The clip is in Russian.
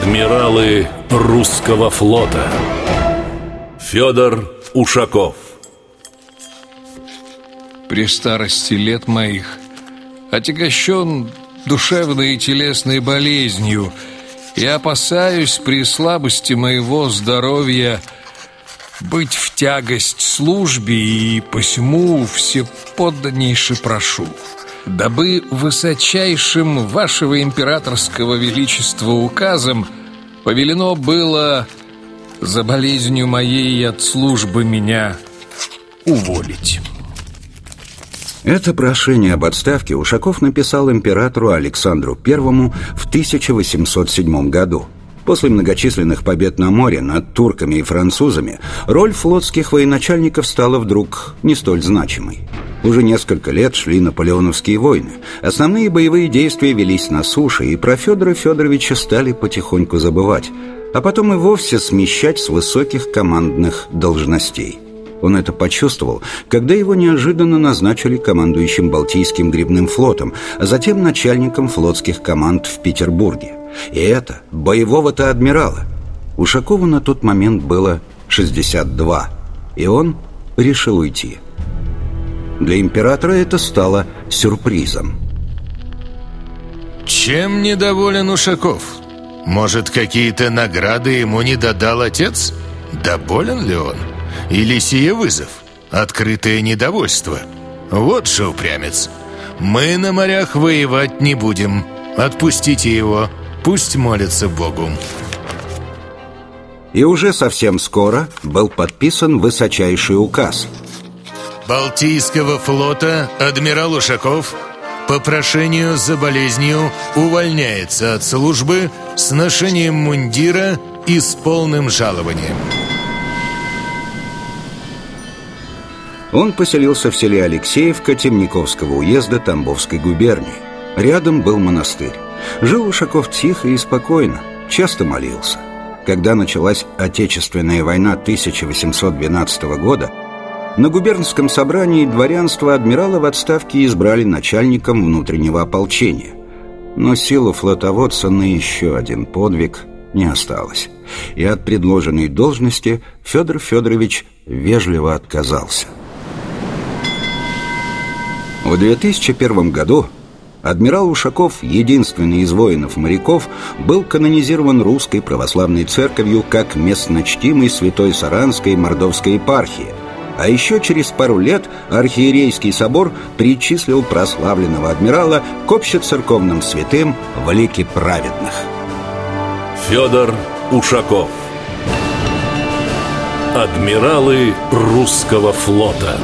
Адмиралы русского флота. Федор Ушаков. При старости лет моих Отягощен душевной и телесной болезнью. И опасаюсь при слабости моего здоровья Быть в тягость службе И посему все подданнейше прошу Дабы высочайшим вашего императорского величества указом Повелено было за болезнью моей от службы меня уволить. Это прошение об отставке Ушаков написал императору Александру I в 1807 году. После многочисленных побед на море над турками и французами роль флотских военачальников стала вдруг не столь значимой. Уже несколько лет шли наполеоновские войны. Основные боевые действия велись на суше, и про Федора Федоровича стали потихоньку забывать, а потом и вовсе смещать с высоких командных должностей. Он это почувствовал, когда его неожиданно назначили командующим Балтийским грибным флотом, а затем начальником флотских команд в Петербурге. И это боевого-то адмирала. Ушакову на тот момент было 62, и он решил уйти. Для императора это стало сюрпризом. Чем недоволен Ушаков? Может, какие-то награды ему не додал отец? Доволен ли он? Или сие вызов? Открытое недовольство? Вот же упрямец. Мы на морях воевать не будем. Отпустите его. Пусть молится Богу. И уже совсем скоро был подписан высочайший указ – Балтийского флота адмирал Ушаков по прошению за болезнью увольняется от службы с ношением мундира и с полным жалованием. Он поселился в селе Алексеевка Темниковского уезда Тамбовской губернии. Рядом был монастырь. Жил Ушаков тихо и спокойно, часто молился. Когда началась Отечественная война 1812 года, на губернском собрании дворянство адмирала в отставке избрали начальником внутреннего ополчения. Но силу флотоводца на еще один подвиг не осталось. И от предложенной должности Федор Федорович вежливо отказался. В 2001 году адмирал Ушаков, единственный из воинов-моряков, был канонизирован русской православной церковью как местночтимый святой Саранской Мордовской епархии – а еще через пару лет архиерейский собор причислил прославленного адмирала к общецерковным святым в лике праведных. Федор Ушаков. Адмиралы русского флота